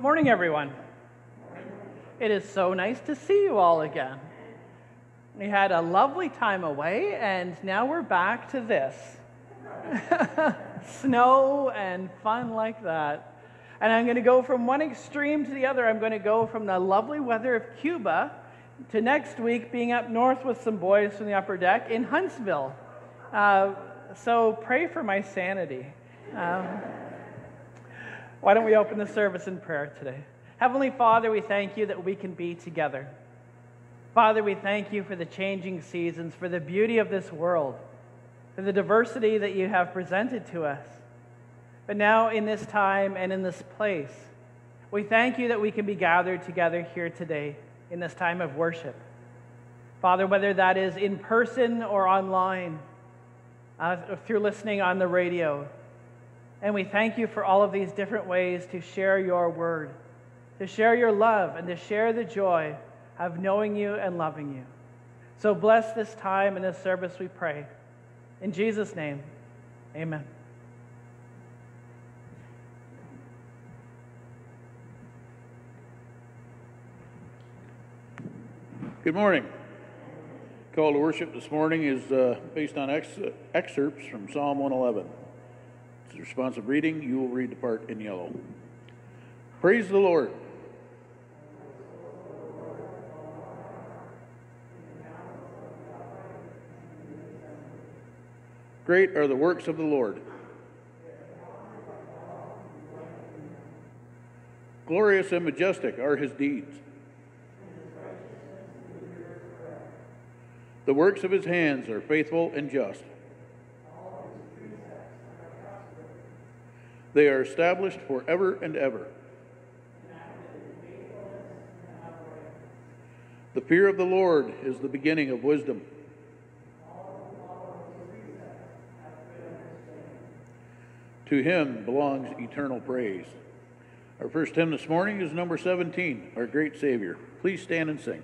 morning, everyone. It is so nice to see you all again. We had a lovely time away, and now we're back to this snow and fun like that. And I'm going to go from one extreme to the other. I'm going to go from the lovely weather of Cuba to next week being up north with some boys from the upper deck in Huntsville. Uh, so pray for my sanity. Um, why don't we open the service in prayer today? Heavenly Father, we thank you that we can be together. Father, we thank you for the changing seasons, for the beauty of this world, for the diversity that you have presented to us. But now, in this time and in this place, we thank you that we can be gathered together here today in this time of worship. Father, whether that is in person or online, uh, through listening on the radio. And we thank you for all of these different ways to share your word, to share your love, and to share the joy of knowing you and loving you. So bless this time and this service, we pray. In Jesus' name, amen. Good morning. Call to worship this morning is uh, based on ex- excerpts from Psalm 111. Responsive reading. You will read the part in yellow. Praise the Lord. Great are the works of the Lord. Glorious and majestic are his deeds. The works of his hands are faithful and just. They are established forever and ever. The fear of the Lord is the beginning of wisdom. To him belongs eternal praise. Our first hymn this morning is number 17, Our Great Savior. Please stand and sing.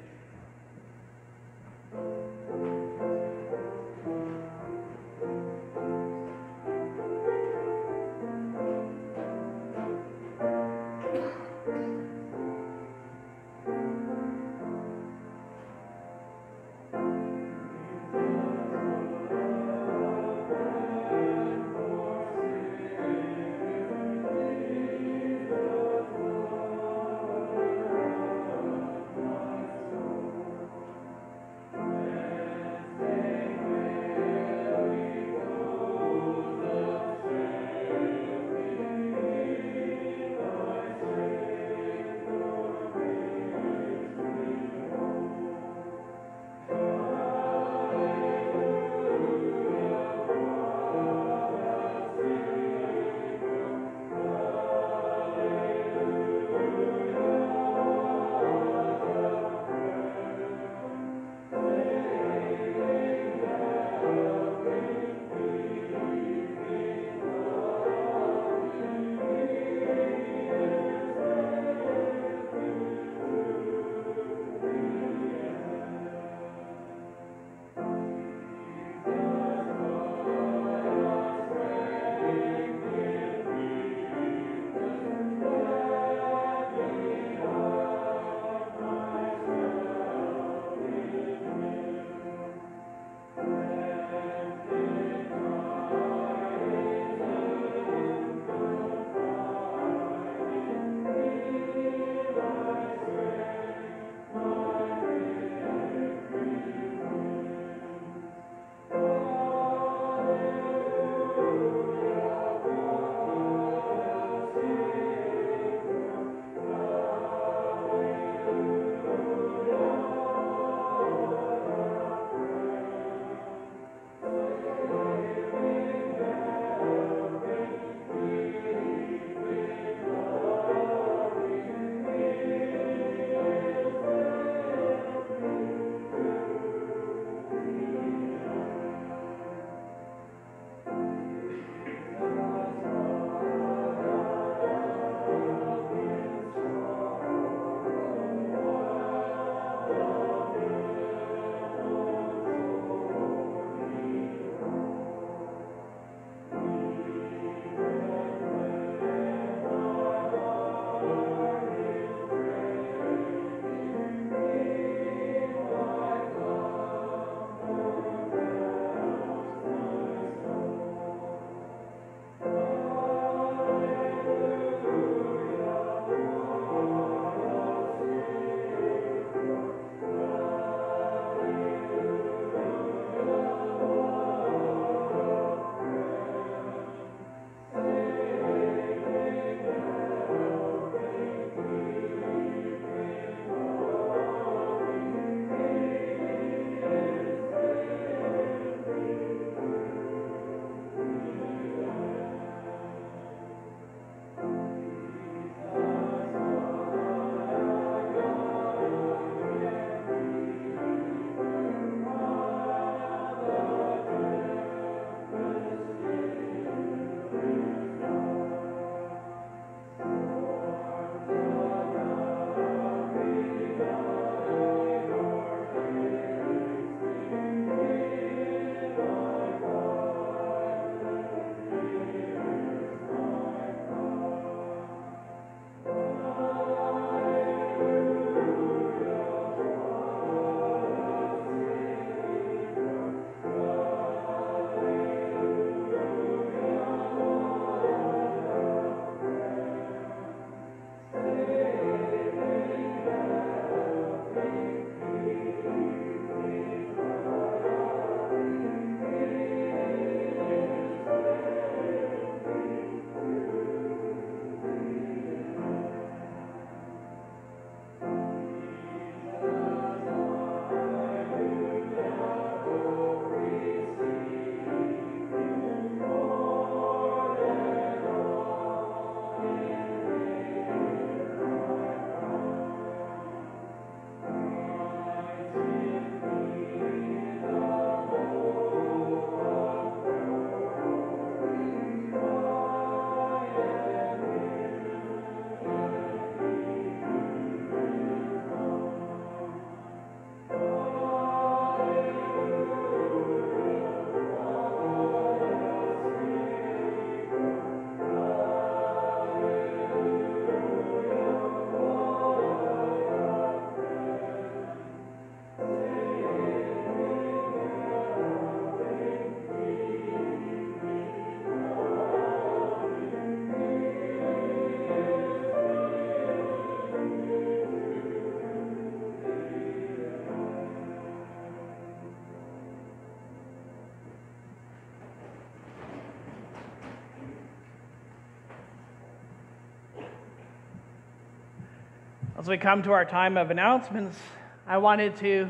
As we come to our time of announcements, I wanted to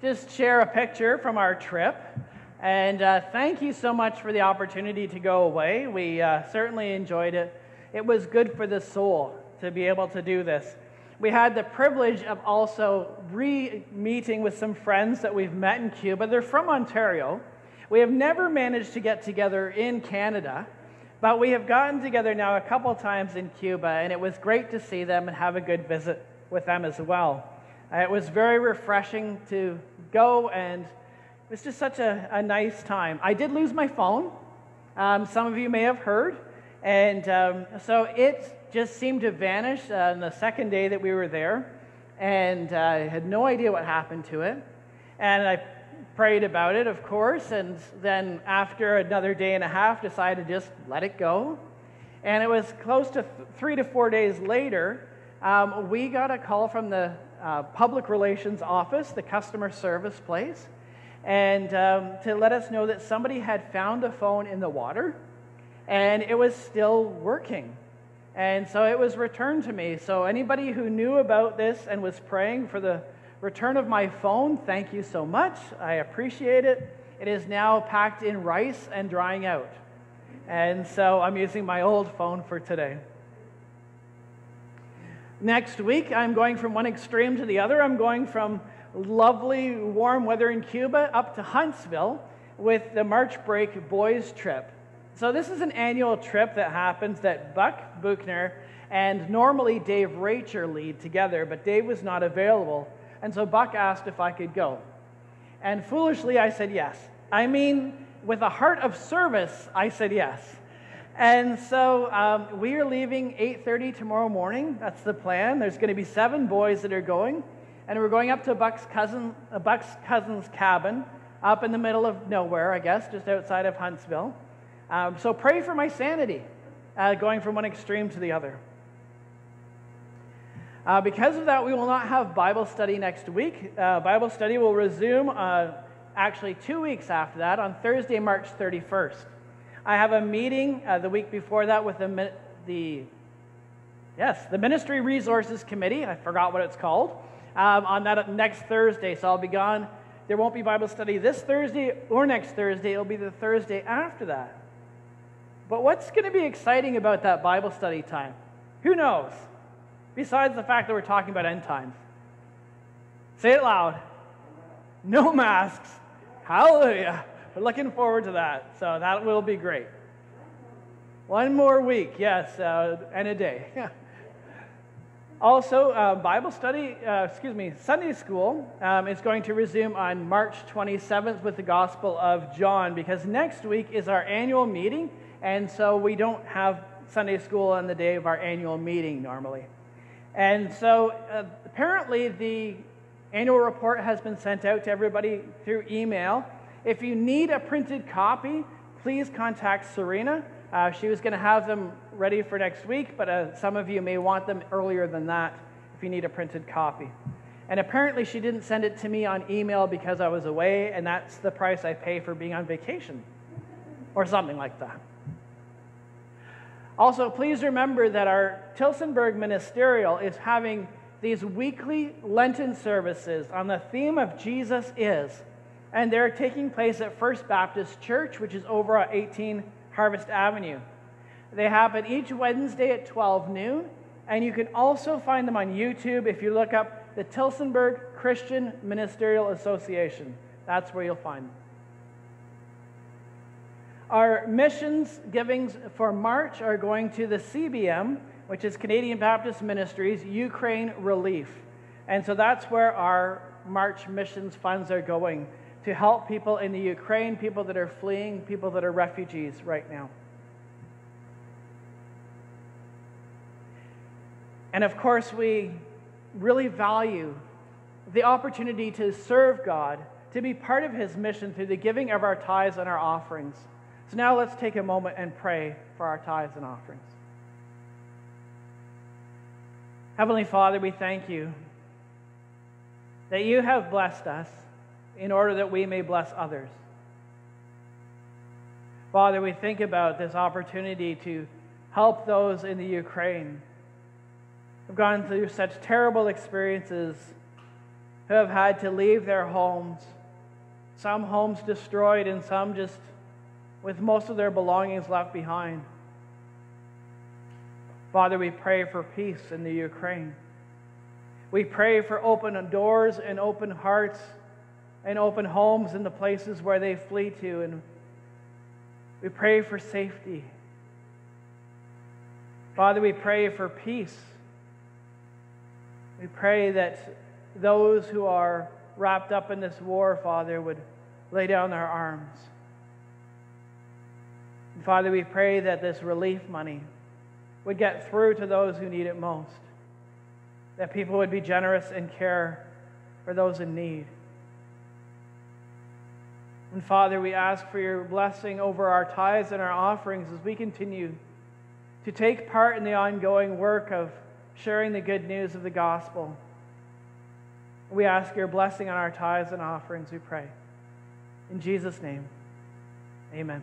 just share a picture from our trip. And uh, thank you so much for the opportunity to go away. We uh, certainly enjoyed it. It was good for the soul to be able to do this. We had the privilege of also re meeting with some friends that we've met in Cuba. They're from Ontario. We have never managed to get together in Canada, but we have gotten together now a couple times in Cuba, and it was great to see them and have a good visit with them as well. Uh, it was very refreshing to go, and it was just such a, a nice time. I did lose my phone. Um, some of you may have heard. And um, so it just seemed to vanish uh, on the second day that we were there. And uh, I had no idea what happened to it. And I prayed about it, of course, and then after another day and a half, decided to just let it go. And it was close to th- three to four days later, um, we got a call from the uh, public relations office, the customer service place, and um, to let us know that somebody had found a phone in the water and it was still working. And so it was returned to me. So, anybody who knew about this and was praying for the return of my phone, thank you so much. I appreciate it. It is now packed in rice and drying out. And so I'm using my old phone for today. Next week, I'm going from one extreme to the other. I'm going from lovely warm weather in Cuba up to Huntsville with the March break boys trip. So, this is an annual trip that happens that Buck Buchner and normally Dave Racher lead together, but Dave was not available. And so Buck asked if I could go. And foolishly, I said yes. I mean, with a heart of service, I said yes. And so um, we are leaving 8:30 tomorrow morning. That's the plan. There's going to be seven boys that are going, and we're going up to Buck's cousin, uh, Buck's cousin's cabin, up in the middle of nowhere, I guess, just outside of Huntsville. Um, so pray for my sanity, uh, going from one extreme to the other. Uh, because of that, we will not have Bible study next week. Uh, Bible study will resume uh, actually two weeks after that on Thursday, March 31st. I have a meeting uh, the week before that with the, the yes the Ministry Resources Committee. I forgot what it's called um, on that next Thursday, so I'll be gone. There won't be Bible study this Thursday or next Thursday. It'll be the Thursday after that. But what's going to be exciting about that Bible study time? Who knows? Besides the fact that we're talking about end times. Say it loud. No masks. Hallelujah. We're looking forward to that. So that will be great. One more week, yes, uh, and a day. also, uh, Bible study, uh, excuse me, Sunday school um, is going to resume on March 27th with the Gospel of John because next week is our annual meeting and so we don't have Sunday school on the day of our annual meeting normally. And so uh, apparently the annual report has been sent out to everybody through email. If you need a printed copy, please contact Serena. Uh, she was going to have them ready for next week, but uh, some of you may want them earlier than that if you need a printed copy. And apparently, she didn't send it to me on email because I was away, and that's the price I pay for being on vacation, or something like that. Also, please remember that our Tillsonburg Ministerial is having these weekly Lenten services on the theme of Jesus is. And they're taking place at First Baptist Church, which is over at 18 Harvest Avenue. They happen each Wednesday at 12 noon, and you can also find them on YouTube if you look up the Tillsonburg Christian Ministerial Association. That's where you'll find them. Our missions givings for March are going to the CBM, which is Canadian Baptist Ministries Ukraine Relief. And so that's where our March missions funds are going to help people in the Ukraine, people that are fleeing, people that are refugees right now. And of course, we really value the opportunity to serve God, to be part of His mission through the giving of our tithes and our offerings. So now let's take a moment and pray for our tithes and offerings. Heavenly Father, we thank you that you have blessed us in order that we may bless others. Father, we think about this opportunity to help those in the Ukraine. Who have gone through such terrible experiences, who have had to leave their homes, some homes destroyed and some just with most of their belongings left behind. Father, we pray for peace in the Ukraine. We pray for open doors and open hearts and open homes in the places where they flee to. And we pray for safety. Father, we pray for peace. We pray that those who are wrapped up in this war, Father, would lay down their arms. Father, we pray that this relief money would get through to those who need it most, that people would be generous and care for those in need. And Father, we ask for your blessing over our tithes and our offerings as we continue to take part in the ongoing work of sharing the good news of the gospel. We ask your blessing on our tithes and offerings, we pray. In Jesus' name, amen.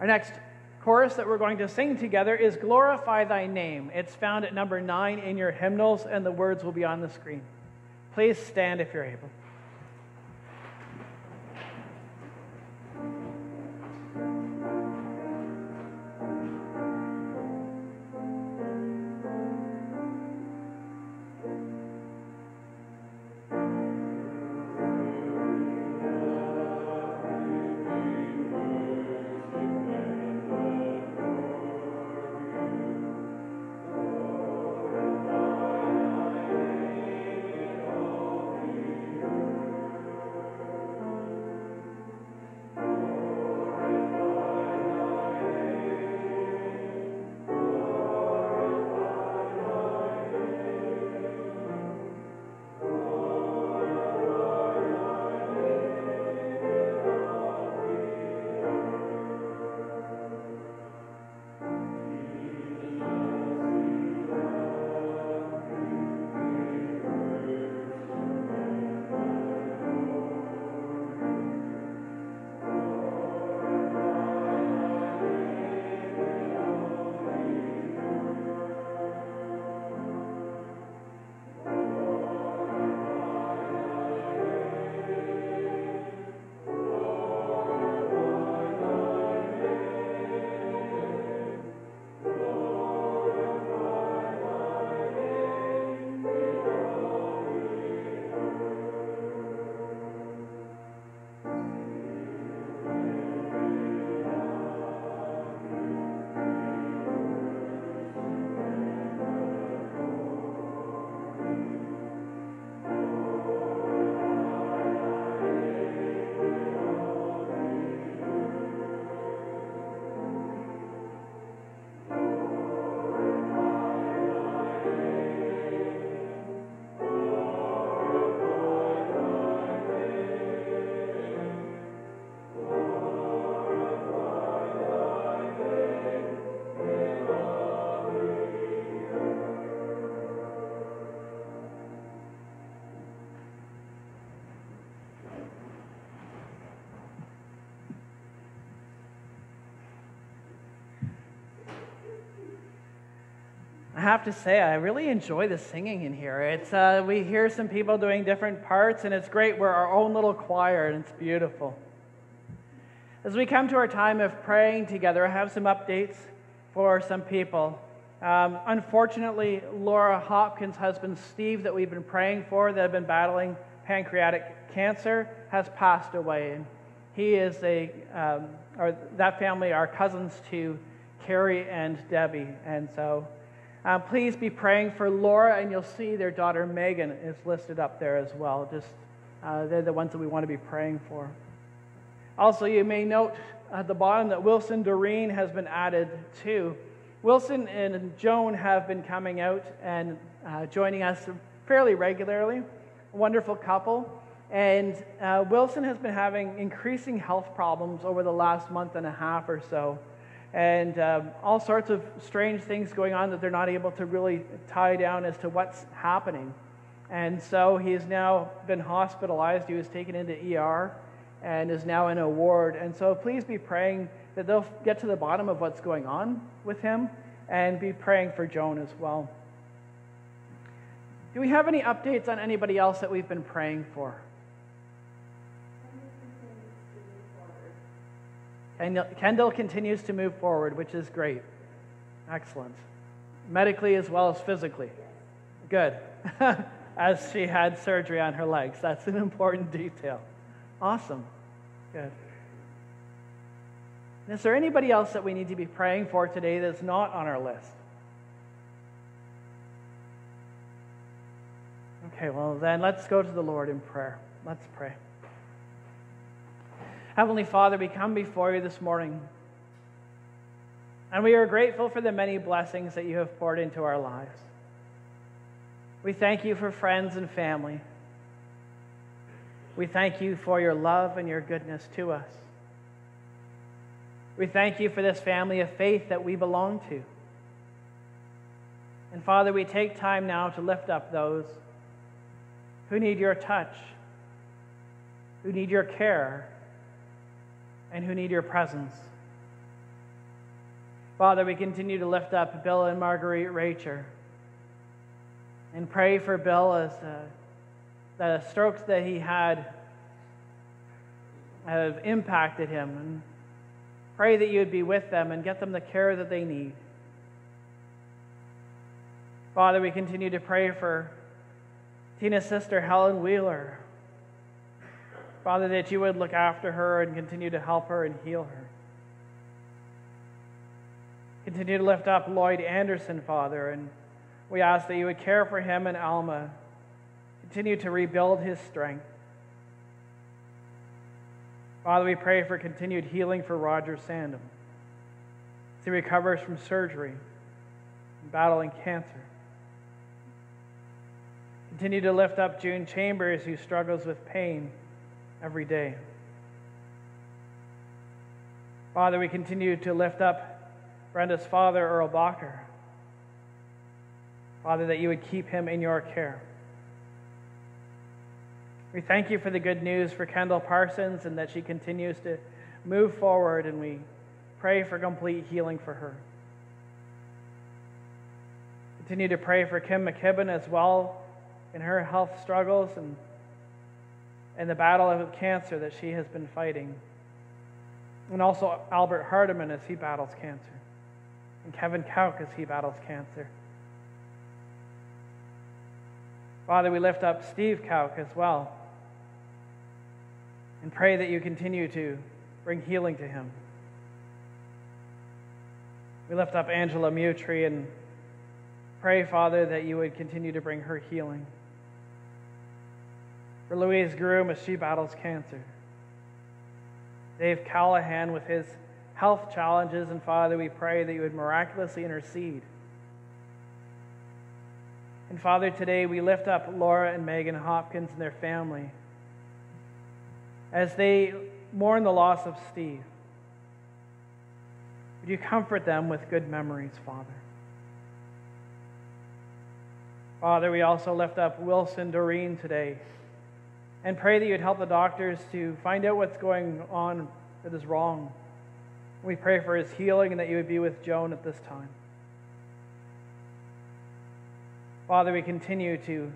Our next chorus that we're going to sing together is Glorify Thy Name. It's found at number nine in your hymnals, and the words will be on the screen. Please stand if you're able. Have to say, I really enjoy the singing in here. It's, uh, we hear some people doing different parts, and it's great. We're our own little choir, and it's beautiful. As we come to our time of praying together, I have some updates for some people. Um, unfortunately, Laura Hopkins' husband, Steve, that we've been praying for, that have been battling pancreatic cancer, has passed away. And he is a, um, or that family are cousins to Carrie and Debbie. And so um, please be praying for Laura, and you'll see their daughter Megan is listed up there as well. Just uh, they're the ones that we want to be praying for. Also, you may note at the bottom that Wilson Doreen has been added too. Wilson and Joan have been coming out and uh, joining us fairly regularly. Wonderful couple. And uh, Wilson has been having increasing health problems over the last month and a half or so and um, all sorts of strange things going on that they're not able to really tie down as to what's happening. And so he has now been hospitalized. He was taken into ER and is now in a ward. And so please be praying that they'll get to the bottom of what's going on with him and be praying for Joan as well. Do we have any updates on anybody else that we've been praying for? Kendall continues to move forward, which is great. Excellent. Medically as well as physically. Good. as she had surgery on her legs. That's an important detail. Awesome. Good. Is there anybody else that we need to be praying for today that's not on our list? Okay, well, then let's go to the Lord in prayer. Let's pray. Heavenly Father, we come before you this morning, and we are grateful for the many blessings that you have poured into our lives. We thank you for friends and family. We thank you for your love and your goodness to us. We thank you for this family of faith that we belong to. And Father, we take time now to lift up those who need your touch, who need your care, and who need your presence. Father, we continue to lift up Bill and Marguerite Racher and pray for Bill as the strokes that he had have impacted him. And pray that you would be with them and get them the care that they need. Father, we continue to pray for Tina's sister, Helen Wheeler. Father, that you would look after her and continue to help her and heal her. Continue to lift up Lloyd Anderson, Father, and we ask that you would care for him and Alma. Continue to rebuild his strength. Father, we pray for continued healing for Roger Sandom as he recovers from surgery and battling cancer. Continue to lift up June Chambers, who struggles with pain every day. Father, we continue to lift up Brenda's father, Earl Bacher. Father, that you would keep him in your care. We thank you for the good news for Kendall Parsons and that she continues to move forward, and we pray for complete healing for her. Continue to pray for Kim McKibben as well in her health struggles and in the battle of cancer that she has been fighting. And also Albert Hardiman as he battles cancer, and Kevin Kauk as he battles cancer. Father, we lift up Steve Kauk as well and pray that you continue to bring healing to him. We lift up Angela Mutry and pray, Father, that you would continue to bring her healing. For Louise Groom as she battles cancer. Dave Callahan with his health challenges, and Father, we pray that you would miraculously intercede and Father, today we lift up Laura and Megan Hopkins and their family as they mourn the loss of Steve. Would you comfort them with good memories, Father? Father, we also lift up Wilson Doreen today and pray that you'd help the doctors to find out what's going on that is wrong. We pray for his healing and that you would be with Joan at this time. Father, we continue to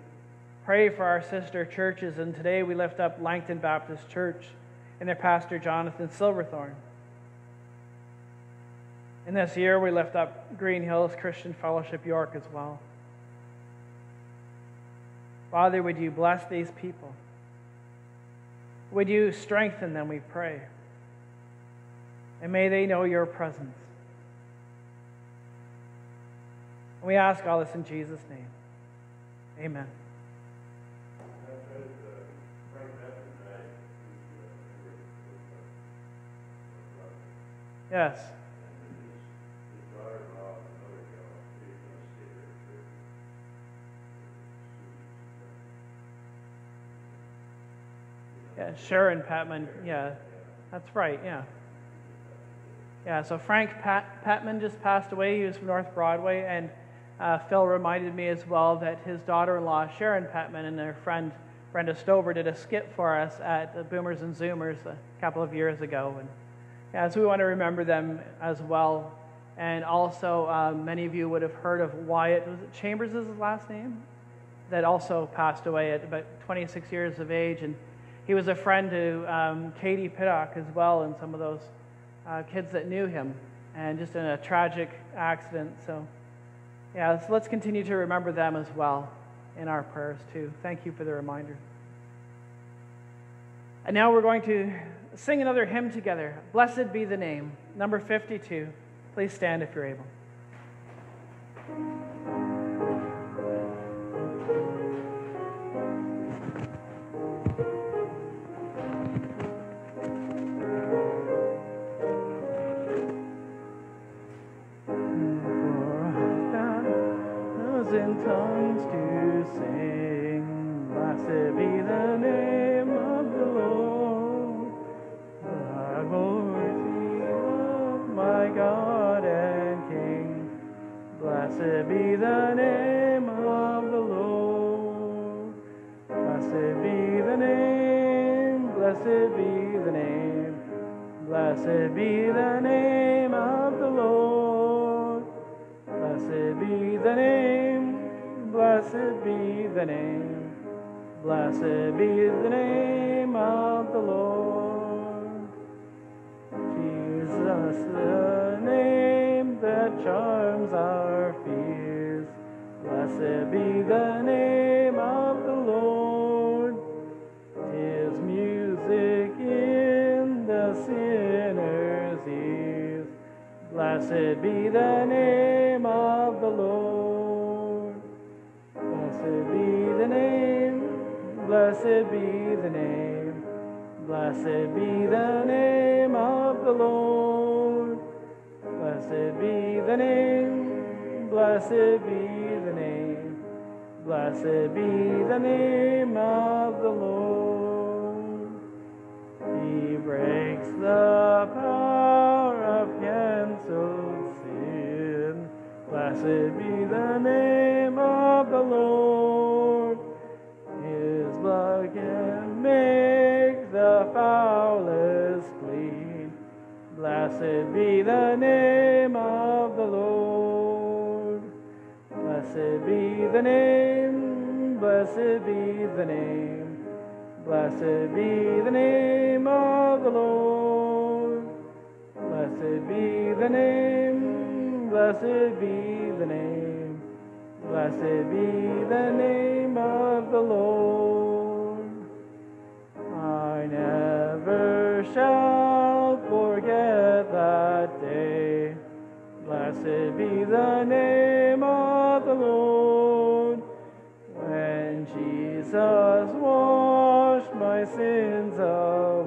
pray for our sister churches, and today we lift up Langton Baptist Church and their pastor, Jonathan Silverthorne. And this year we lift up Green Hills Christian Fellowship York as well. Father, would you bless these people? Would you strengthen them, we pray? And may they know your presence. And we ask all this in Jesus' name. Amen. Yes. Yeah, Sharon Patman. Yeah, that's right. Yeah. Yeah, so Frank Pat- Patman just passed away. He was from North Broadway, and uh, Phil reminded me as well that his daughter in law, Sharon Patman, and their friend Brenda Stover did a skit for us at the Boomers and Zoomers a couple of years ago. And yeah, so we want to remember them as well And also, uh, many of you would have heard of Wyatt, was it Chambers' his last name? That also passed away at about 26 years of age. And he was a friend to um, Katie Pittock as well, and some of those uh, kids that knew him, and just in a tragic accident. So, yeah, so let's continue to remember them as well in our prayers, too. Thank you for the reminder. And now we're going to sing another hymn together Blessed be the name, number 52. Please stand if you're able. Blessed be the name. Blessed be the name of the Lord. Blessed be the name. Blessed be the name. Blessed be the name of the Lord. Jesus, the name that charms our fears. Blessed be the name Blessed be the name of the Lord. Blessed be the name, blessed be the name, blessed be the name of the Lord. Blessed be the name, blessed be the name, blessed be the name of the Lord. He breaks the power canceled sin. Blessed be the name of the Lord. His blood can make the foulest clean. Blessed be the name of the Lord. Blessed be the name, blessed be the name, blessed be the name of the Lord. Blessed be the name, blessed be the name, blessed be the name of the Lord. I never shall forget that day. Blessed be the name of the Lord. When Jesus washed my sins away.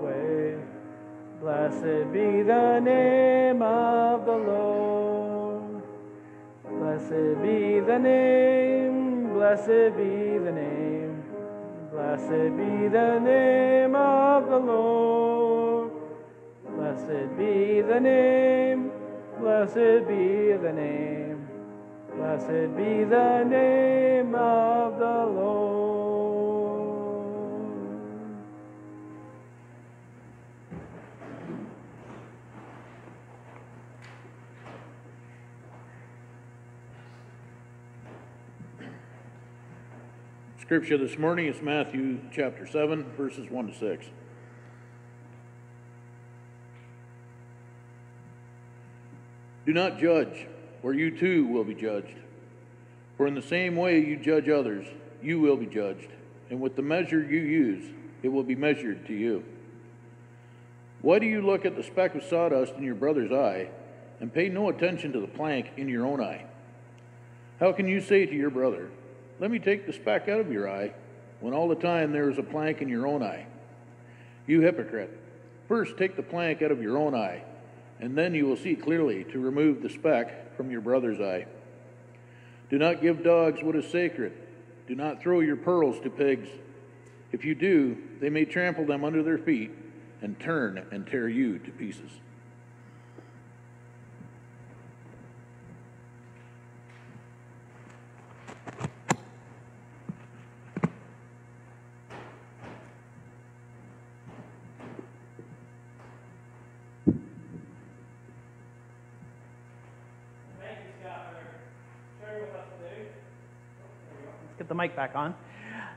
Blessed be the name of the Lord. Blessed be the name, blessed be the name, blessed be the name of the Lord. Blessed be the name, blessed be the name, blessed be the name of the Lord. Scripture this morning is Matthew chapter 7, verses 1 to 6. Do not judge, or you too will be judged. For in the same way you judge others, you will be judged, and with the measure you use, it will be measured to you. Why do you look at the speck of sawdust in your brother's eye, and pay no attention to the plank in your own eye? How can you say to your brother, Let me take the speck out of your eye, when all the time there is a plank in your own eye? You hypocrite, first take the plank out of your own eye, and then you will see clearly to remove the speck from your brother's eye. Do not give dogs what is sacred. Do not throw your pearls to pigs. If you do, they may trample them under their feet and turn and tear you to pieces. Back on.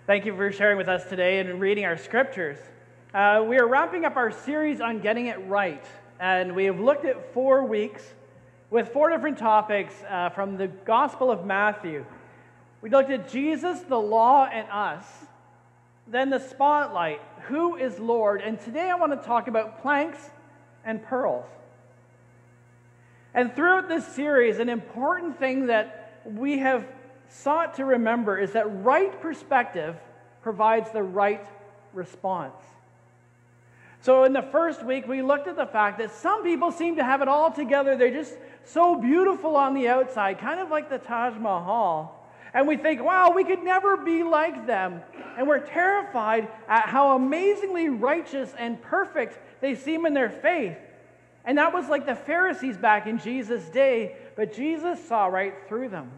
Thank you for sharing with us today and reading our scriptures. Uh, we are wrapping up our series on getting it right, and we have looked at four weeks with four different topics uh, from the Gospel of Matthew. We looked at Jesus, the law, and us. Then the spotlight who is Lord? And today I want to talk about planks and pearls. And throughout this series, an important thing that we have sought to remember is that right perspective provides the right response. So, in the first week, we looked at the fact that some people seem to have it all together. They're just so beautiful on the outside, kind of like the Taj Mahal. And we think, wow, we could never be like them. And we're terrified at how amazingly righteous and perfect they seem in their faith. And that was like the Pharisees back in Jesus' day, but Jesus saw right through them.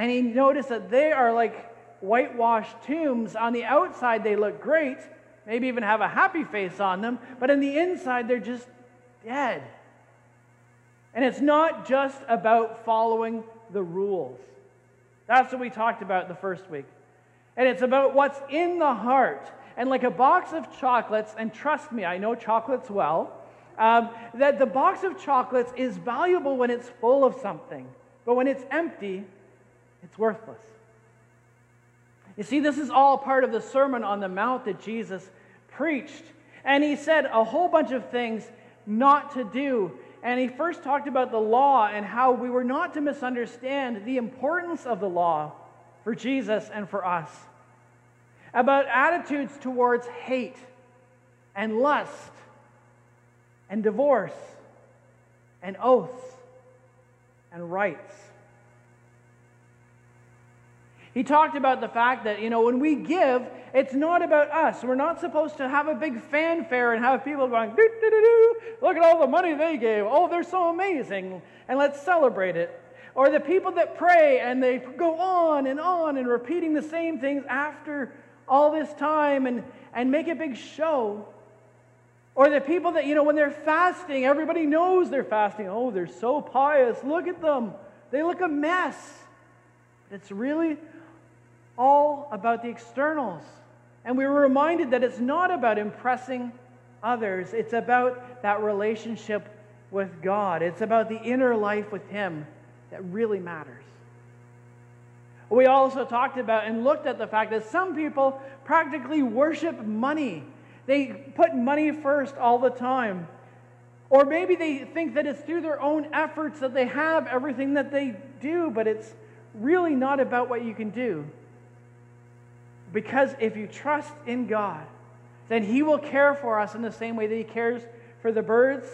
And he noticed that they are like whitewashed tombs. On the outside, they look great, maybe even have a happy face on them, but on the inside, they're just dead. And it's not just about following the rules. That's what we talked about the first week. And it's about what's in the heart. And like a box of chocolates, and trust me, I know chocolates well, um, that the box of chocolates is valuable when it's full of something. But when it's empty, it's worthless. You see, this is all part of the Sermon on the Mount that Jesus preached. And he said a whole bunch of things not to do and he first talked about the law and how we were not to misunderstand the importance of the law for Jesus and for us. About attitudes towards hate and lust and divorce and oaths and rights. He talked about the fact that, you know, when we give, it's not about us. We're not supposed to have a big fanfare and have people going, doo, doo, doo, look at all the money they gave. Oh, they're so amazing. And let's celebrate it. Or the people that pray and they go on and on and repeating the same things after all this time and, and make a big show. Or the people that, you know, when they're fasting, everybody knows they're fasting. Oh, they're so pious. Look at them. They look a mess. It's really all about the externals. And we were reminded that it's not about impressing others, it's about that relationship with God. It's about the inner life with Him that really matters. We also talked about and looked at the fact that some people practically worship money. They put money first all the time. Or maybe they think that it's through their own efforts that they have everything that they do, but it's really not about what you can do. Because if you trust in God, then He will care for us in the same way that He cares for the birds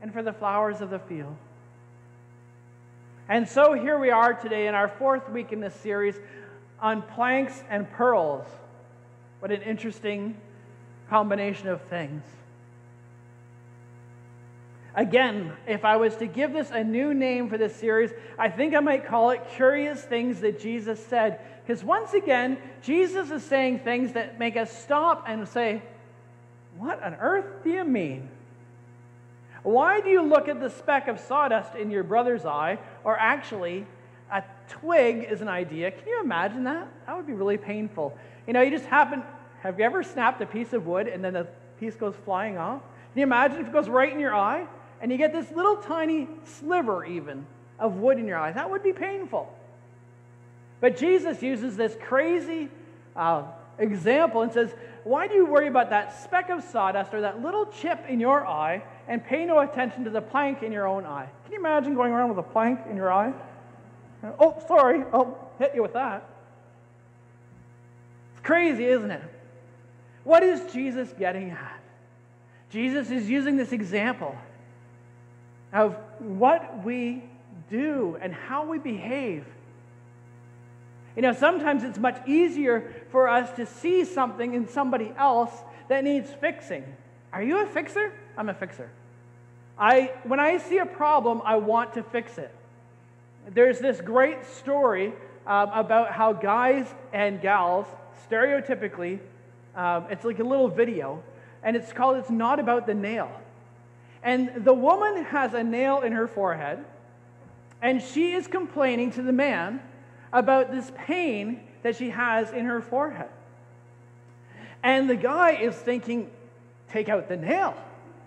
and for the flowers of the field. And so here we are today in our fourth week in this series on planks and pearls. What an interesting combination of things. Again, if I was to give this a new name for this series, I think I might call it Curious Things That Jesus Said. Because once again, Jesus is saying things that make us stop and say, What on earth do you mean? Why do you look at the speck of sawdust in your brother's eye, or actually, a twig is an idea? Can you imagine that? That would be really painful. You know, you just happen, have you ever snapped a piece of wood and then the piece goes flying off? Can you imagine if it goes right in your eye? And you get this little tiny sliver, even, of wood in your eye. That would be painful. But Jesus uses this crazy uh, example and says, Why do you worry about that speck of sawdust or that little chip in your eye and pay no attention to the plank in your own eye? Can you imagine going around with a plank in your eye? Oh, sorry, I'll hit you with that. It's crazy, isn't it? What is Jesus getting at? Jesus is using this example of what we do and how we behave. You know, sometimes it's much easier for us to see something in somebody else that needs fixing. Are you a fixer? I'm a fixer. I, when I see a problem, I want to fix it. There's this great story um, about how guys and gals, stereotypically, um, it's like a little video, and it's called It's Not About the Nail. And the woman has a nail in her forehead, and she is complaining to the man about this pain that she has in her forehead. And the guy is thinking, take out the nail.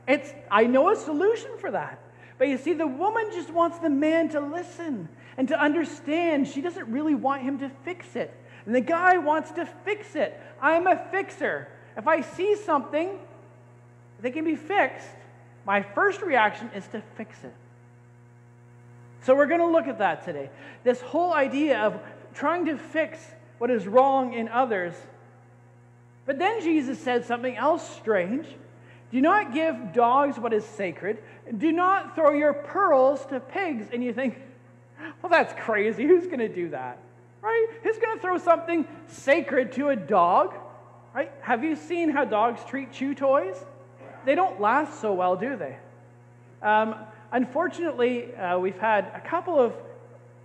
It's, I know a solution for that. But you see, the woman just wants the man to listen and to understand. She doesn't really want him to fix it. And the guy wants to fix it. I'm a fixer. If I see something that can be fixed, my first reaction is to fix it. So we're going to look at that today. This whole idea of trying to fix what is wrong in others. But then Jesus said something else strange. Do not give dogs what is sacred. Do not throw your pearls to pigs. And you think, well, that's crazy. Who's going to do that? Right? Who's going to throw something sacred to a dog? Right? Have you seen how dogs treat chew toys? They don't last so well, do they? Um, unfortunately, uh, we've had a couple of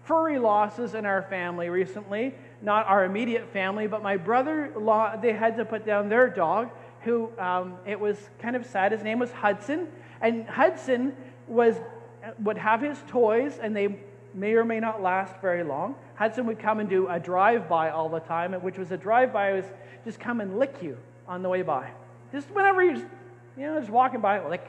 furry losses in our family recently. Not our immediate family, but my brother-in-law, they had to put down their dog, who um, it was kind of sad. His name was Hudson. And Hudson was, would have his toys, and they may or may not last very long. Hudson would come and do a drive-by all the time, which was a drive-by was just come and lick you on the way by. Just whenever you, you know, just walking by, lick.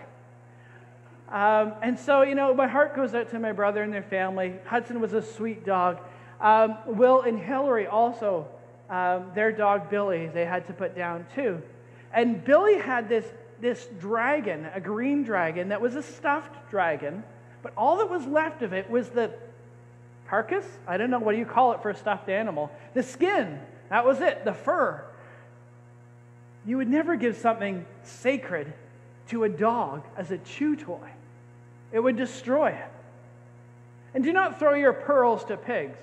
Um, and so, you know, my heart goes out to my brother and their family. Hudson was a sweet dog. Um, Will and Hillary also, um, their dog Billy, they had to put down too. And Billy had this this dragon, a green dragon, that was a stuffed dragon, but all that was left of it was the carcass. I don't know what do you call it for a stuffed animal. The skin. That was it, the fur. You would never give something sacred to a dog as a chew toy, it would destroy it. And do not throw your pearls to pigs.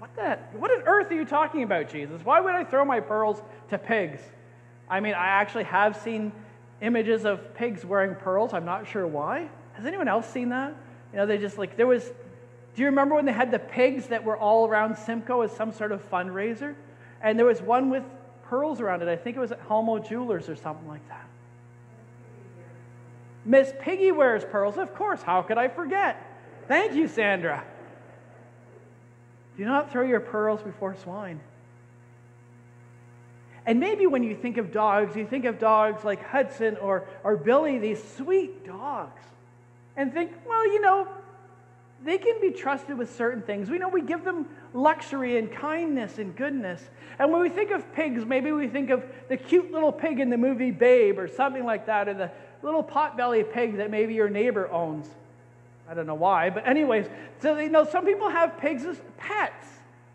What, the, what on earth are you talking about, Jesus? Why would I throw my pearls to pigs? I mean, I actually have seen images of pigs wearing pearls. I'm not sure why. Has anyone else seen that? You know, they just like, there was, do you remember when they had the pigs that were all around Simcoe as some sort of fundraiser? And there was one with pearls around it. I think it was at Homo Jewelers or something like that. Miss Piggy wears pearls. Of course. How could I forget? Thank you, Sandra. Do not throw your pearls before swine. And maybe when you think of dogs, you think of dogs like Hudson or, or Billy, these sweet dogs, and think, well, you know, they can be trusted with certain things. We know we give them luxury and kindness and goodness. And when we think of pigs, maybe we think of the cute little pig in the movie Babe or something like that, or the little potbelly pig that maybe your neighbor owns. I don't know why, but anyways, so you know some people have pigs as pets,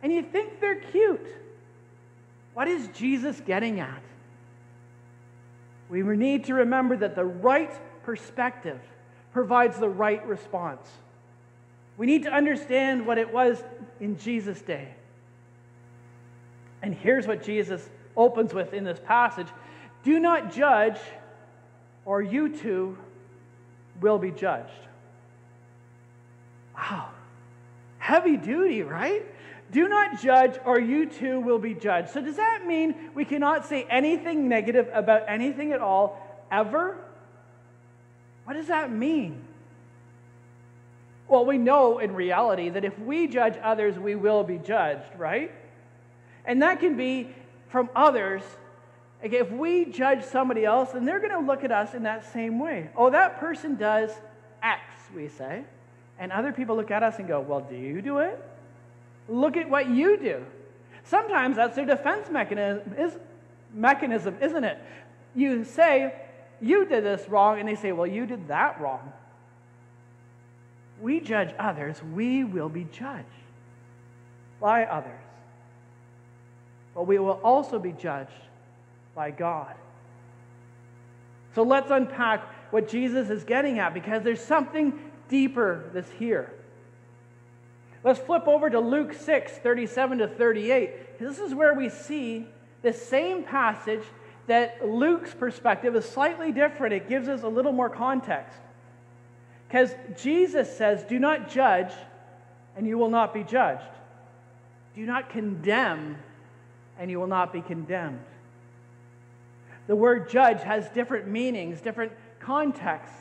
and you think they're cute. What is Jesus getting at? We need to remember that the right perspective provides the right response. We need to understand what it was in Jesus' day. And here's what Jesus opens with in this passage Do not judge, or you too will be judged. Wow. Heavy duty, right? Do not judge, or you too will be judged. So, does that mean we cannot say anything negative about anything at all, ever? What does that mean? Well, we know in reality that if we judge others, we will be judged, right? And that can be from others. Like if we judge somebody else, then they're going to look at us in that same way. Oh, that person does X, we say. And other people look at us and go, Well, do you do it? Look at what you do. Sometimes that's their defense mechanism, is, mechanism, isn't it? You say, You did this wrong, and they say, Well, you did that wrong. We judge others, we will be judged by others. But we will also be judged by God. So let's unpack what Jesus is getting at because there's something deeper that's here. Let's flip over to Luke 6, 37 to 38. This is where we see the same passage that Luke's perspective is slightly different. It gives us a little more context. Because Jesus says, Do not judge, and you will not be judged. Do not condemn, and you will not be condemned. The word judge has different meanings, different contexts.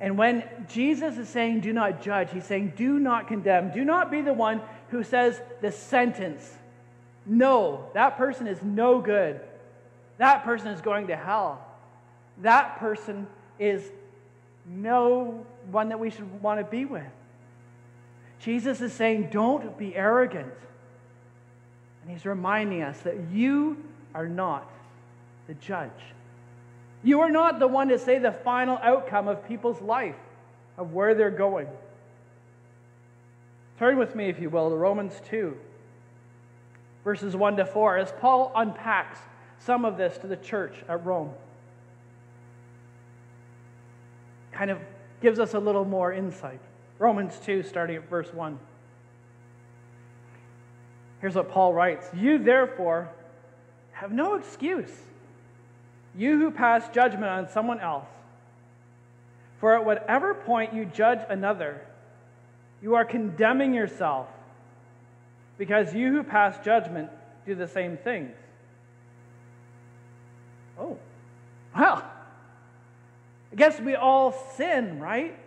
And when Jesus is saying, do not judge, he's saying, do not condemn. Do not be the one who says the sentence. No, that person is no good. That person is going to hell. That person is no one that we should want to be with. Jesus is saying, don't be arrogant. And he's reminding us that you are not the judge. You are not the one to say the final outcome of people's life, of where they're going. Turn with me, if you will, to Romans 2, verses 1 to 4, as Paul unpacks some of this to the church at Rome. Kind of gives us a little more insight. Romans 2, starting at verse 1. Here's what Paul writes You, therefore, have no excuse you who pass judgment on someone else. For at whatever point you judge another, you are condemning yourself, because you who pass judgment do the same things. Oh, well, I guess we all sin, right?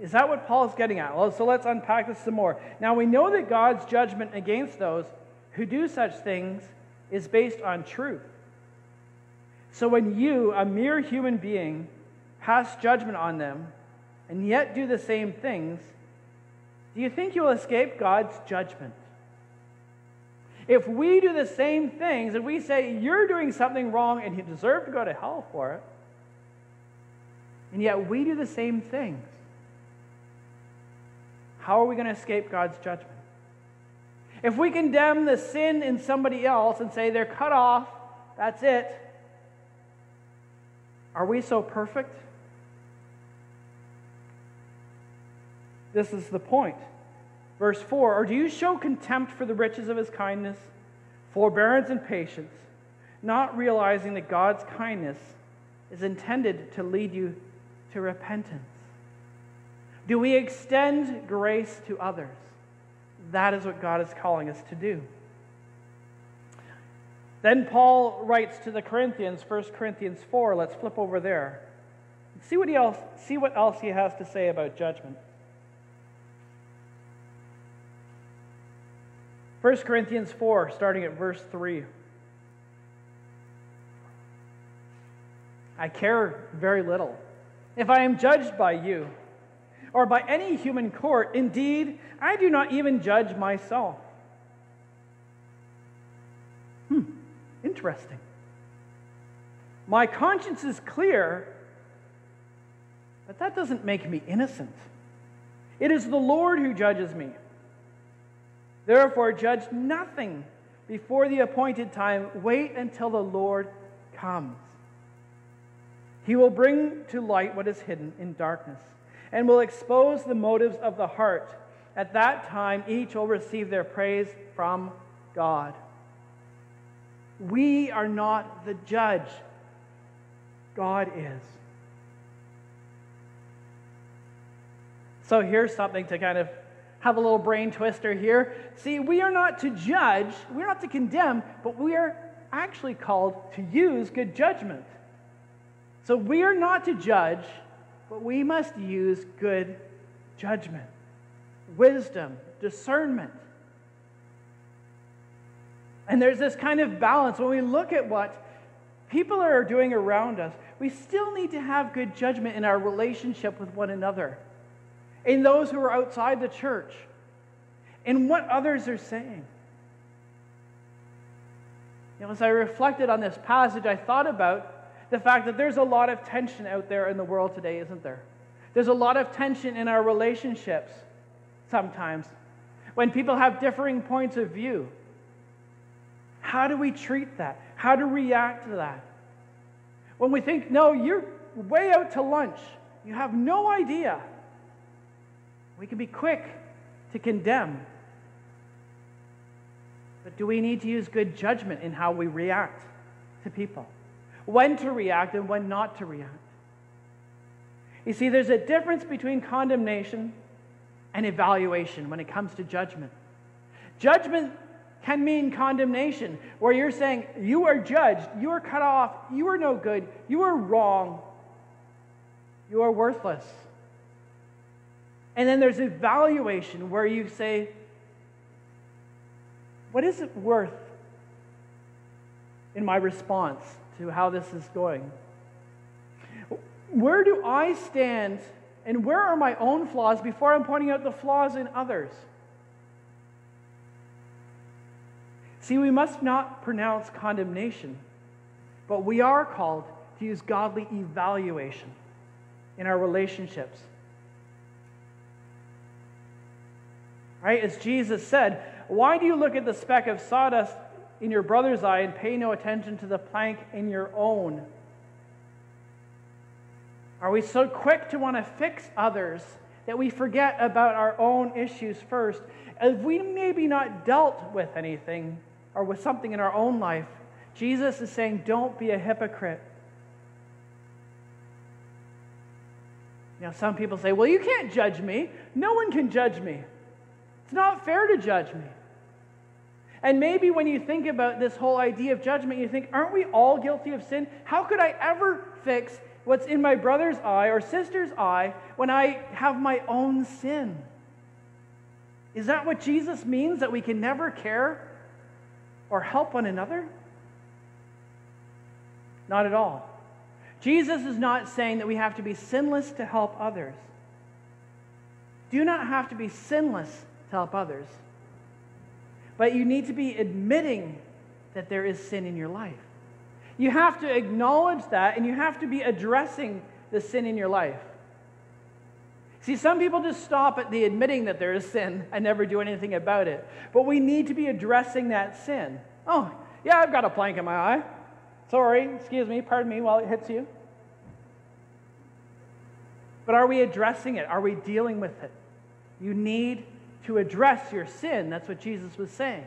Is that what Paul's getting at? Well, so let's unpack this some more. Now, we know that God's judgment against those who do such things is based on truth. So when you, a mere human being, pass judgment on them and yet do the same things, do you think you will escape God's judgment? If we do the same things and we say you're doing something wrong and you deserve to go to hell for it, and yet we do the same things, how are we going to escape God's judgment? If we condemn the sin in somebody else and say they're cut off, that's it, are we so perfect? This is the point. Verse 4 Or do you show contempt for the riches of his kindness, forbearance, and patience, not realizing that God's kindness is intended to lead you to repentance? Do we extend grace to others? That is what God is calling us to do. Then Paul writes to the Corinthians, 1 Corinthians 4. Let's flip over there. See what, he else, see what else he has to say about judgment. 1 Corinthians 4, starting at verse 3. I care very little if I am judged by you or by any human court. Indeed, I do not even judge myself. Hmm. Interesting. My conscience is clear, but that doesn't make me innocent. It is the Lord who judges me. Therefore, judge nothing before the appointed time. Wait until the Lord comes. He will bring to light what is hidden in darkness and will expose the motives of the heart. At that time, each will receive their praise from God. We are not the judge, God is. So here's something to kind of have a little brain twister here. See, we are not to judge, we're not to condemn, but we are actually called to use good judgment. So we are not to judge, but we must use good judgment, wisdom, discernment. And there's this kind of balance when we look at what people are doing around us. We still need to have good judgment in our relationship with one another, in those who are outside the church, in what others are saying. You know, as I reflected on this passage, I thought about the fact that there's a lot of tension out there in the world today, isn't there? There's a lot of tension in our relationships sometimes when people have differing points of view. How do we treat that? How to react to that? When we think, no, you're way out to lunch, you have no idea, we can be quick to condemn. But do we need to use good judgment in how we react to people? When to react and when not to react? You see, there's a difference between condemnation and evaluation when it comes to judgment. Judgment can mean condemnation, where you're saying, You are judged, you are cut off, you are no good, you are wrong, you are worthless. And then there's evaluation where you say, what is it worth in my response to how this is going? Where do I stand and where are my own flaws before I'm pointing out the flaws in others? See, we must not pronounce condemnation, but we are called to use godly evaluation in our relationships. Right? As Jesus said, why do you look at the speck of sawdust in your brother's eye and pay no attention to the plank in your own? Are we so quick to want to fix others that we forget about our own issues first? If we maybe not dealt with anything or with something in our own life, Jesus is saying, don't be a hypocrite. You know, some people say, well, you can't judge me. No one can judge me. It's not fair to judge me. And maybe when you think about this whole idea of judgment, you think, aren't we all guilty of sin? How could I ever fix what's in my brother's eye or sister's eye when I have my own sin. Is that what Jesus means? That we can never care or help one another? Not at all. Jesus is not saying that we have to be sinless to help others. Do not have to be sinless to help others. But you need to be admitting that there is sin in your life. You have to acknowledge that and you have to be addressing the sin in your life. See, some people just stop at the admitting that there is sin and never do anything about it. But we need to be addressing that sin. Oh, yeah, I've got a plank in my eye. Sorry, excuse me, pardon me while it hits you. But are we addressing it? Are we dealing with it? You need to address your sin. That's what Jesus was saying.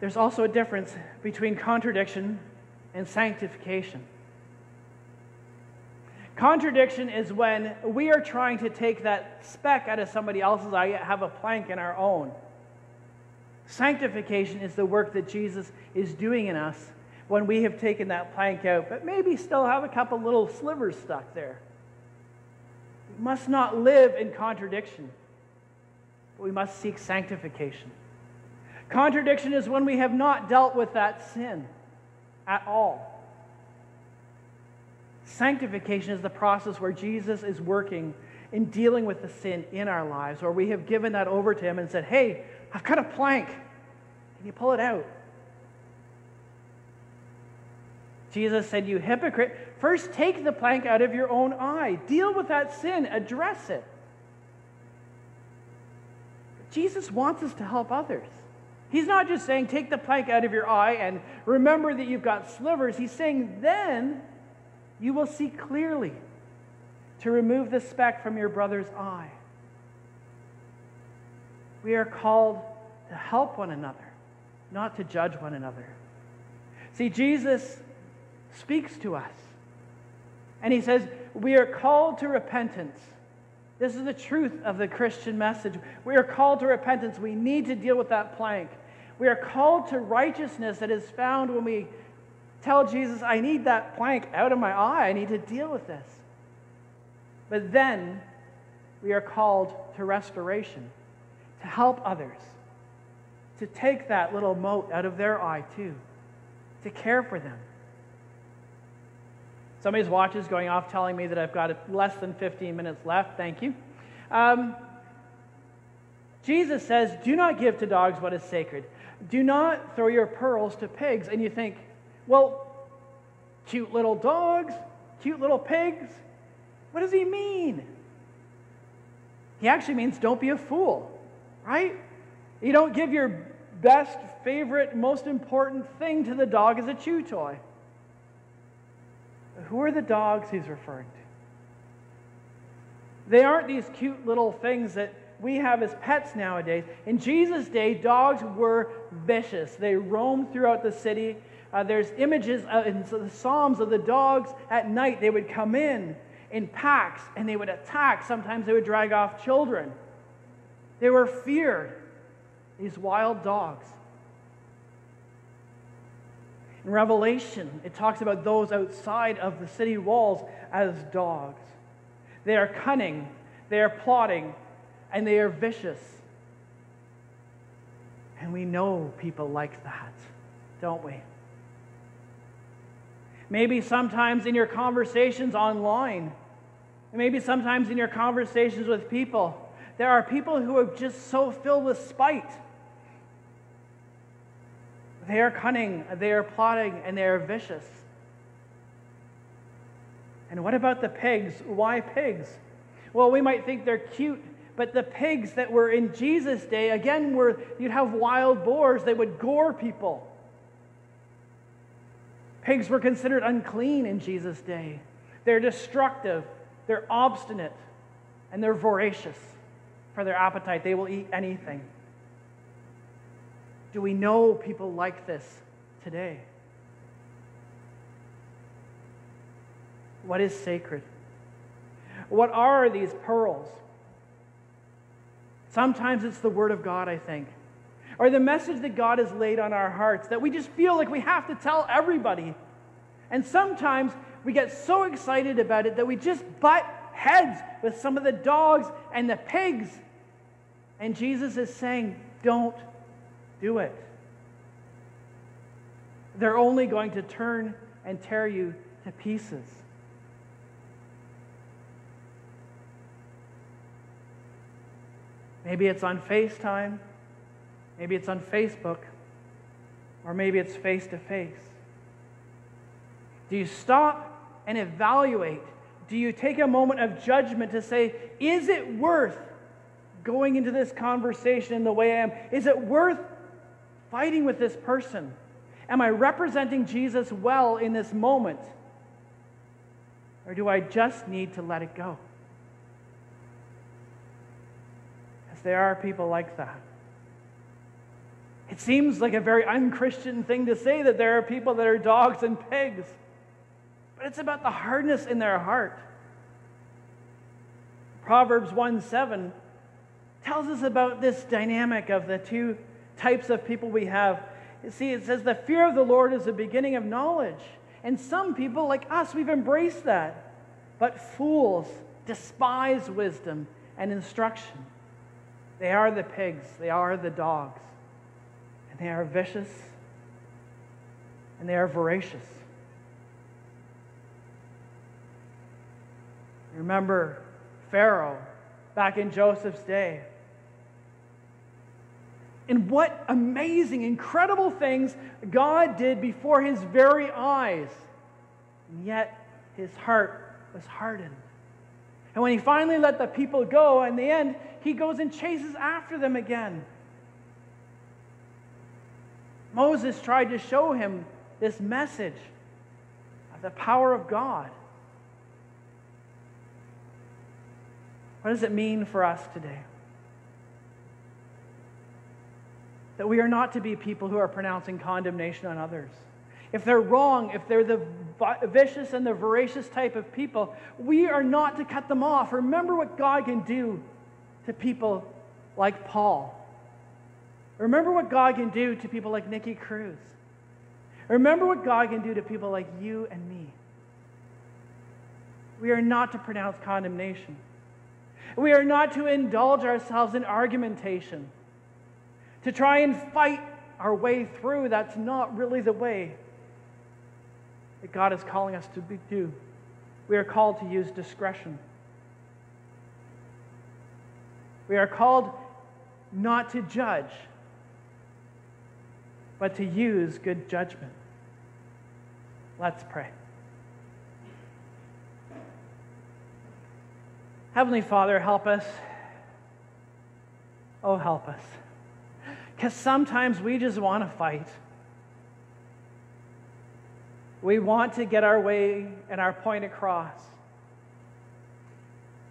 There's also a difference between contradiction and sanctification. Contradiction is when we are trying to take that speck out of somebody else's eye, have a plank in our own. Sanctification is the work that Jesus is doing in us when we have taken that plank out, but maybe still have a couple little slivers stuck there. Must not live in contradiction, but we must seek sanctification. Contradiction is when we have not dealt with that sin at all. Sanctification is the process where Jesus is working in dealing with the sin in our lives, where we have given that over to Him and said, Hey, I've got a plank. Can you pull it out? Jesus said, You hypocrite, first take the plank out of your own eye. Deal with that sin, address it. Jesus wants us to help others. He's not just saying, take the plank out of your eye and remember that you've got slivers. He's saying, then you will see clearly to remove the speck from your brother's eye. We are called to help one another, not to judge one another. See, Jesus speaks to us, and he says, We are called to repentance. This is the truth of the Christian message. We are called to repentance. We need to deal with that plank. We are called to righteousness that is found when we tell Jesus, I need that plank out of my eye. I need to deal with this. But then we are called to restoration, to help others, to take that little mote out of their eye too, to care for them. Somebody's watch is going off telling me that I've got less than 15 minutes left. Thank you. Um, Jesus says, Do not give to dogs what is sacred. Do not throw your pearls to pigs. And you think, well, cute little dogs, cute little pigs. What does he mean? He actually means don't be a fool, right? You don't give your best, favorite, most important thing to the dog as a chew toy. Who are the dogs he's referring to? They aren't these cute little things that we have as pets nowadays. In Jesus' day, dogs were vicious. They roamed throughout the city. Uh, there's images in the Psalms of the dogs at night. They would come in in packs and they would attack. Sometimes they would drag off children. They were feared, these wild dogs. In Revelation, it talks about those outside of the city walls as dogs. They are cunning, they are plotting, and they are vicious. And we know people like that, don't we? Maybe sometimes in your conversations online, maybe sometimes in your conversations with people, there are people who are just so filled with spite. They are cunning, they are plotting, and they are vicious. And what about the pigs? Why pigs? Well, we might think they're cute, but the pigs that were in Jesus' day, again, were you'd have wild boars, they would gore people. Pigs were considered unclean in Jesus' day. They're destructive, they're obstinate, and they're voracious for their appetite. They will eat anything. Do we know people like this today? What is sacred? What are these pearls? Sometimes it's the Word of God, I think, or the message that God has laid on our hearts that we just feel like we have to tell everybody. And sometimes we get so excited about it that we just butt heads with some of the dogs and the pigs. And Jesus is saying, don't do it. They're only going to turn and tear you to pieces. Maybe it's on FaceTime, maybe it's on Facebook, or maybe it's face to face. Do you stop and evaluate? Do you take a moment of judgment to say, is it worth going into this conversation in the way I am? Is it worth fighting with this person? Am I representing Jesus well in this moment? Or do I just need to let it go? Because there are people like that. It seems like a very unchristian thing to say that there are people that are dogs and pigs, but it's about the hardness in their heart. Proverbs 1 7 tells us about this dynamic of the two types of people we have. See, it says, The fear of the Lord is the beginning of knowledge. And some people, like us, we've embraced that. But fools despise wisdom and instruction. They are the pigs, they are the dogs, and they are vicious and they are voracious. Remember Pharaoh back in Joseph's day. And what amazing, incredible things God did before his very eyes. And yet his heart was hardened. And when he finally let the people go, in the end, he goes and chases after them again. Moses tried to show him this message of the power of God. What does it mean for us today? That we are not to be people who are pronouncing condemnation on others. If they're wrong, if they're the vicious and the voracious type of people, we are not to cut them off. Remember what God can do to people like Paul. Remember what God can do to people like Nicky Cruz. Remember what God can do to people like you and me. We are not to pronounce condemnation. We are not to indulge ourselves in argumentation, to try and fight our way through. That's not really the way that God is calling us to do. We are called to use discretion. We are called not to judge, but to use good judgment. Let's pray. Heavenly Father, help us. Oh, help us. Because sometimes we just want to fight. We want to get our way and our point across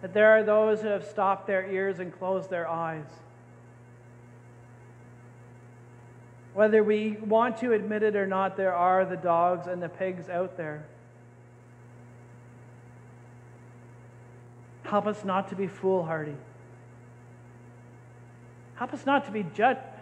that there are those who have stopped their ears and closed their eyes. Whether we want to admit it or not, there are the dogs and the pigs out there. Help us not to be foolhardy. Help us not to be judgmental.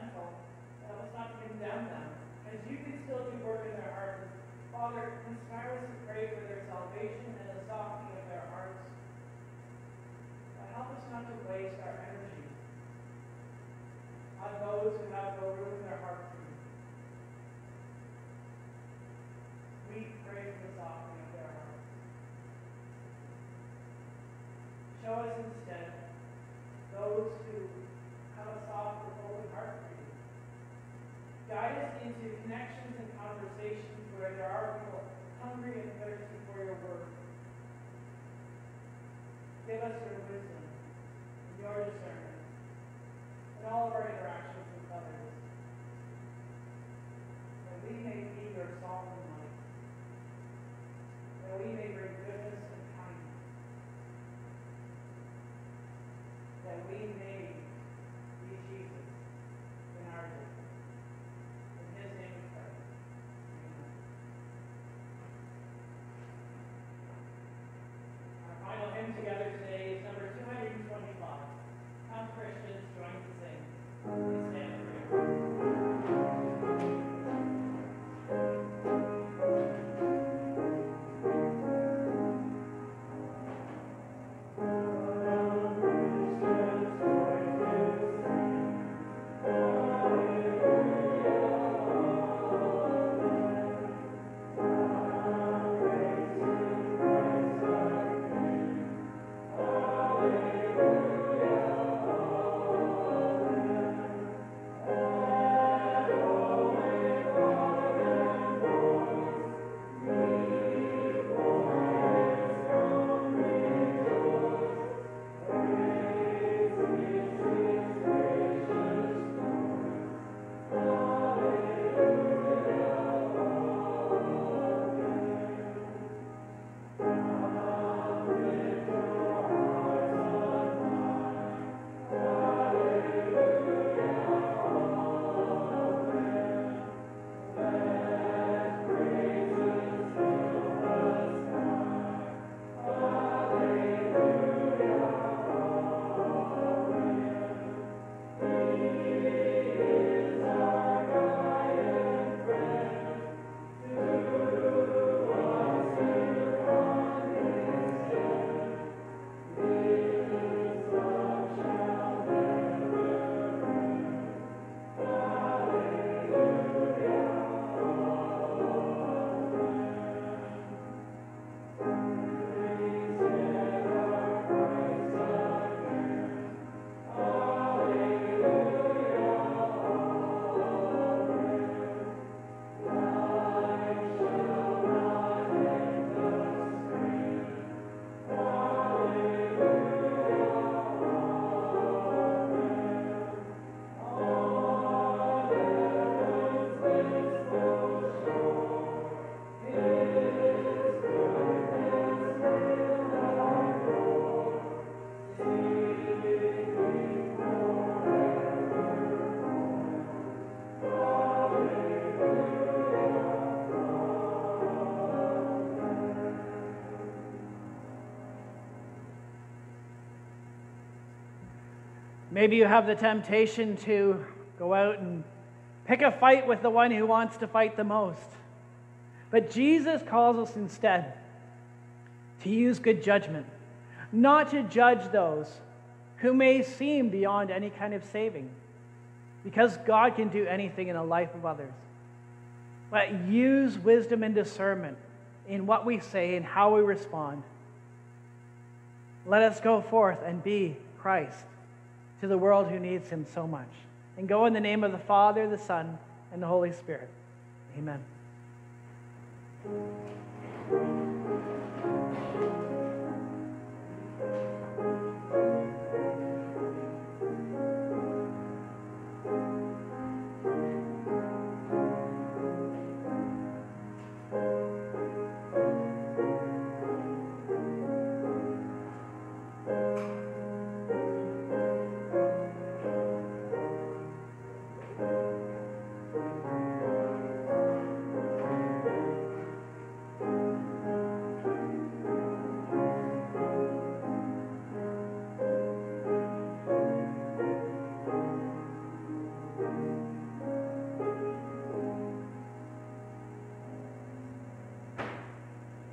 Maybe you have the temptation to go out and pick a fight with the one who wants to fight the most. But Jesus calls us instead to use good judgment, not to judge those who may seem beyond any kind of saving, because God can do anything in the life of others. But use wisdom and discernment in what we say and how we respond. Let us go forth and be Christ to the world who needs him so much. And go in the name of the Father, the Son, and the Holy Spirit. Amen.